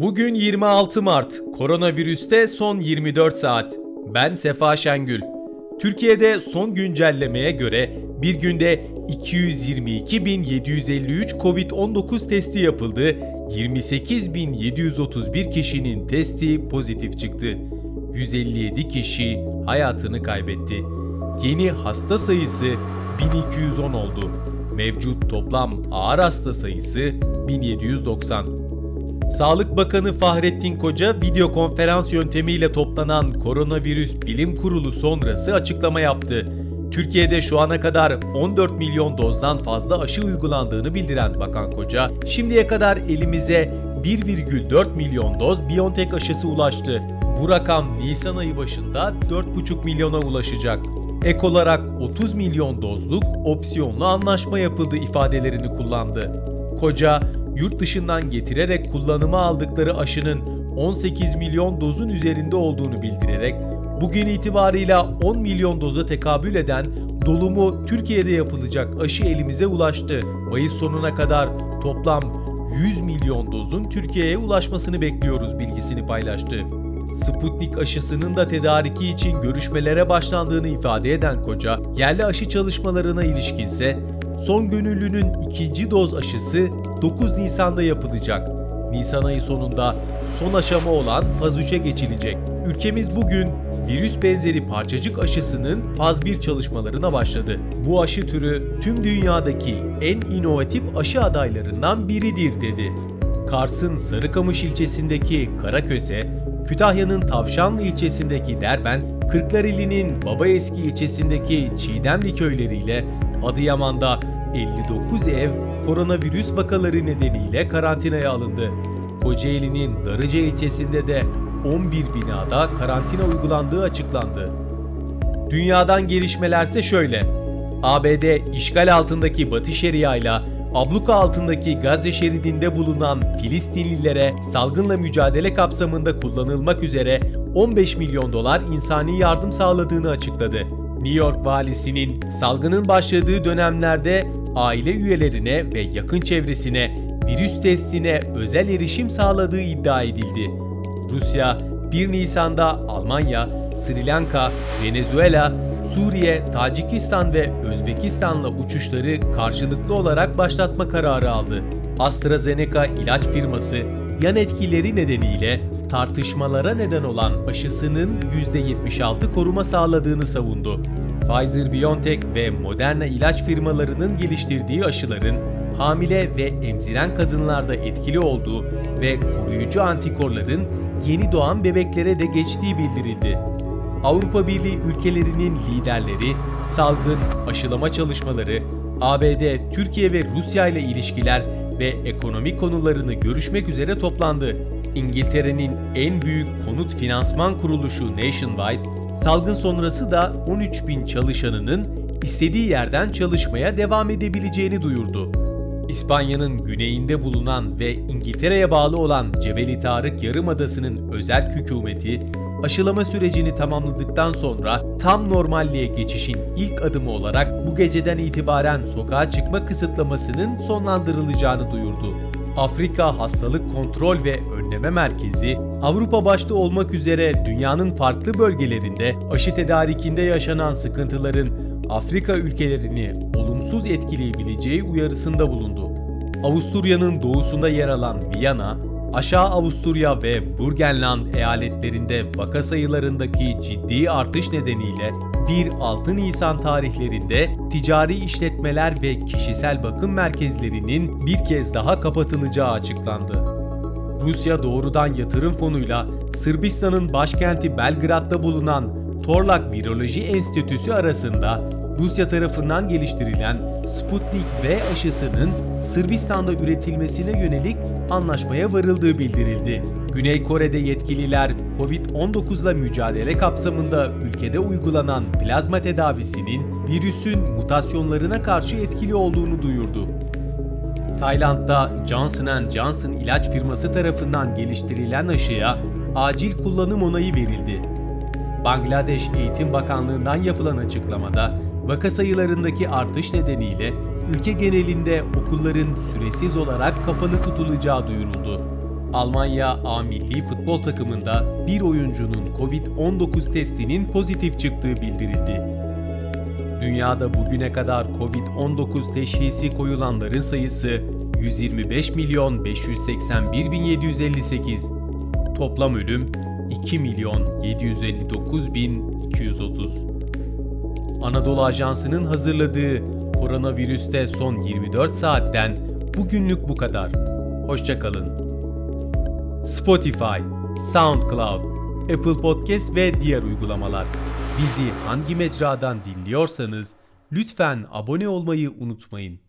Bugün 26 Mart. Koronavirüste son 24 saat. Ben Sefa Şengül. Türkiye'de son güncellemeye göre bir günde 222.753 Covid-19 testi yapıldı. 28.731 kişinin testi pozitif çıktı. 157 kişi hayatını kaybetti. Yeni hasta sayısı 1210 oldu. Mevcut toplam ağır hasta sayısı 1790. Sağlık Bakanı Fahrettin Koca video konferans yöntemiyle toplanan Koronavirüs Bilim Kurulu sonrası açıklama yaptı. Türkiye'de şu ana kadar 14 milyon dozdan fazla aşı uygulandığını bildiren Bakan Koca, şimdiye kadar elimize 1,4 milyon doz BioNTech aşısı ulaştı. Bu rakam Nisan ayı başında 4,5 milyona ulaşacak. Ek olarak 30 milyon dozluk opsiyonlu anlaşma yapıldı ifadelerini kullandı. Koca, yurt dışından getirerek kullanıma aldıkları aşının 18 milyon dozun üzerinde olduğunu bildirerek bugün itibarıyla 10 milyon doza tekabül eden dolumu Türkiye'de yapılacak aşı elimize ulaştı. Mayıs sonuna kadar toplam 100 milyon dozun Türkiye'ye ulaşmasını bekliyoruz bilgisini paylaştı. Sputnik aşısının da tedariki için görüşmelere başlandığını ifade eden Koca, yerli aşı çalışmalarına ilişkinse son gönüllünün ikinci doz aşısı 9 Nisan'da yapılacak. Nisan ayı sonunda son aşama olan faz 3'e geçilecek. Ülkemiz bugün virüs benzeri parçacık aşısının faz 1 çalışmalarına başladı. Bu aşı türü tüm dünyadaki en inovatif aşı adaylarından biridir dedi. Kars'ın Sarıkamış ilçesindeki Karaköse, Kütahya'nın Tavşanlı ilçesindeki Derben, Kırklareli'nin Babaeski ilçesindeki Çiğdemli köyleriyle Adıyaman'da 59 ev koronavirüs vakaları nedeniyle karantinaya alındı. Kocaeli'nin Darıca ilçesinde de 11 binada karantina uygulandığı açıklandı. Dünyadan gelişmelerse şöyle. ABD işgal altındaki Batı Şeria ile abluka altındaki Gazze şeridinde bulunan Filistinlilere salgınla mücadele kapsamında kullanılmak üzere 15 milyon dolar insani yardım sağladığını açıkladı. New York valisinin salgının başladığı dönemlerde aile üyelerine ve yakın çevresine virüs testine özel erişim sağladığı iddia edildi. Rusya 1 Nisan'da Almanya, Sri Lanka, Venezuela, Suriye, Tacikistan ve Özbekistan'la uçuşları karşılıklı olarak başlatma kararı aldı. AstraZeneca ilaç firması yan etkileri nedeniyle tartışmalara neden olan aşısının %76 koruma sağladığını savundu. Pfizer-BioNTech ve Moderna ilaç firmalarının geliştirdiği aşıların hamile ve emziren kadınlarda etkili olduğu ve koruyucu antikorların yeni doğan bebeklere de geçtiği bildirildi. Avrupa Birliği ülkelerinin liderleri salgın, aşılama çalışmaları, ABD, Türkiye ve Rusya ile ilişkiler ve ekonomi konularını görüşmek üzere toplandı. İngiltere'nin en büyük konut finansman kuruluşu Nationwide, salgın sonrası da 13 bin çalışanının istediği yerden çalışmaya devam edebileceğini duyurdu. İspanya'nın güneyinde bulunan ve İngiltere'ye bağlı olan Cebeli Tarık Yarımadası'nın özel hükümeti, aşılama sürecini tamamladıktan sonra tam normalliğe geçişin ilk adımı olarak bu geceden itibaren sokağa çıkma kısıtlamasının sonlandırılacağını duyurdu. Afrika Hastalık Kontrol ve Önleme Merkezi, Avrupa başta olmak üzere dünyanın farklı bölgelerinde aşı tedarikinde yaşanan sıkıntıların Afrika ülkelerini olumsuz etkileyebileceği uyarısında bulundu. Avusturya'nın doğusunda yer alan Viyana, Aşağı Avusturya ve Burgenland eyaletlerinde vaka sayılarındaki ciddi artış nedeniyle 1-6 Nisan tarihlerinde ticari işletmeler ve kişisel bakım merkezlerinin bir kez daha kapatılacağı açıklandı. Rusya doğrudan yatırım fonuyla Sırbistan'ın başkenti Belgrad'da bulunan Torlak Viroloji Enstitüsü arasında Rusya tarafından geliştirilen Sputnik V aşısının Sırbistan'da üretilmesine yönelik anlaşmaya varıldığı bildirildi. Güney Kore'de yetkililer Covid-19 ile mücadele kapsamında ülkede uygulanan plazma tedavisinin virüsün mutasyonlarına karşı etkili olduğunu duyurdu. Tayland'da Johnson Johnson ilaç firması tarafından geliştirilen aşıya acil kullanım onayı verildi. Bangladeş Eğitim Bakanlığı'ndan yapılan açıklamada vaka sayılarındaki artış nedeniyle ülke genelinde okulların süresiz olarak kapalı tutulacağı duyuruldu. Almanya A milli futbol takımında bir oyuncunun Covid-19 testinin pozitif çıktığı bildirildi. Dünyada bugüne kadar Covid-19 teşhisi koyulanların sayısı 125 milyon 581 bin 758. Toplam ölüm 2 milyon 759 bin 230. Anadolu Ajansı'nın hazırladığı koronavirüste son 24 saatten bugünlük bu kadar. Hoşçakalın. Spotify, SoundCloud, Apple Podcast ve diğer uygulamalar. Bizi hangi mecradan dinliyorsanız lütfen abone olmayı unutmayın.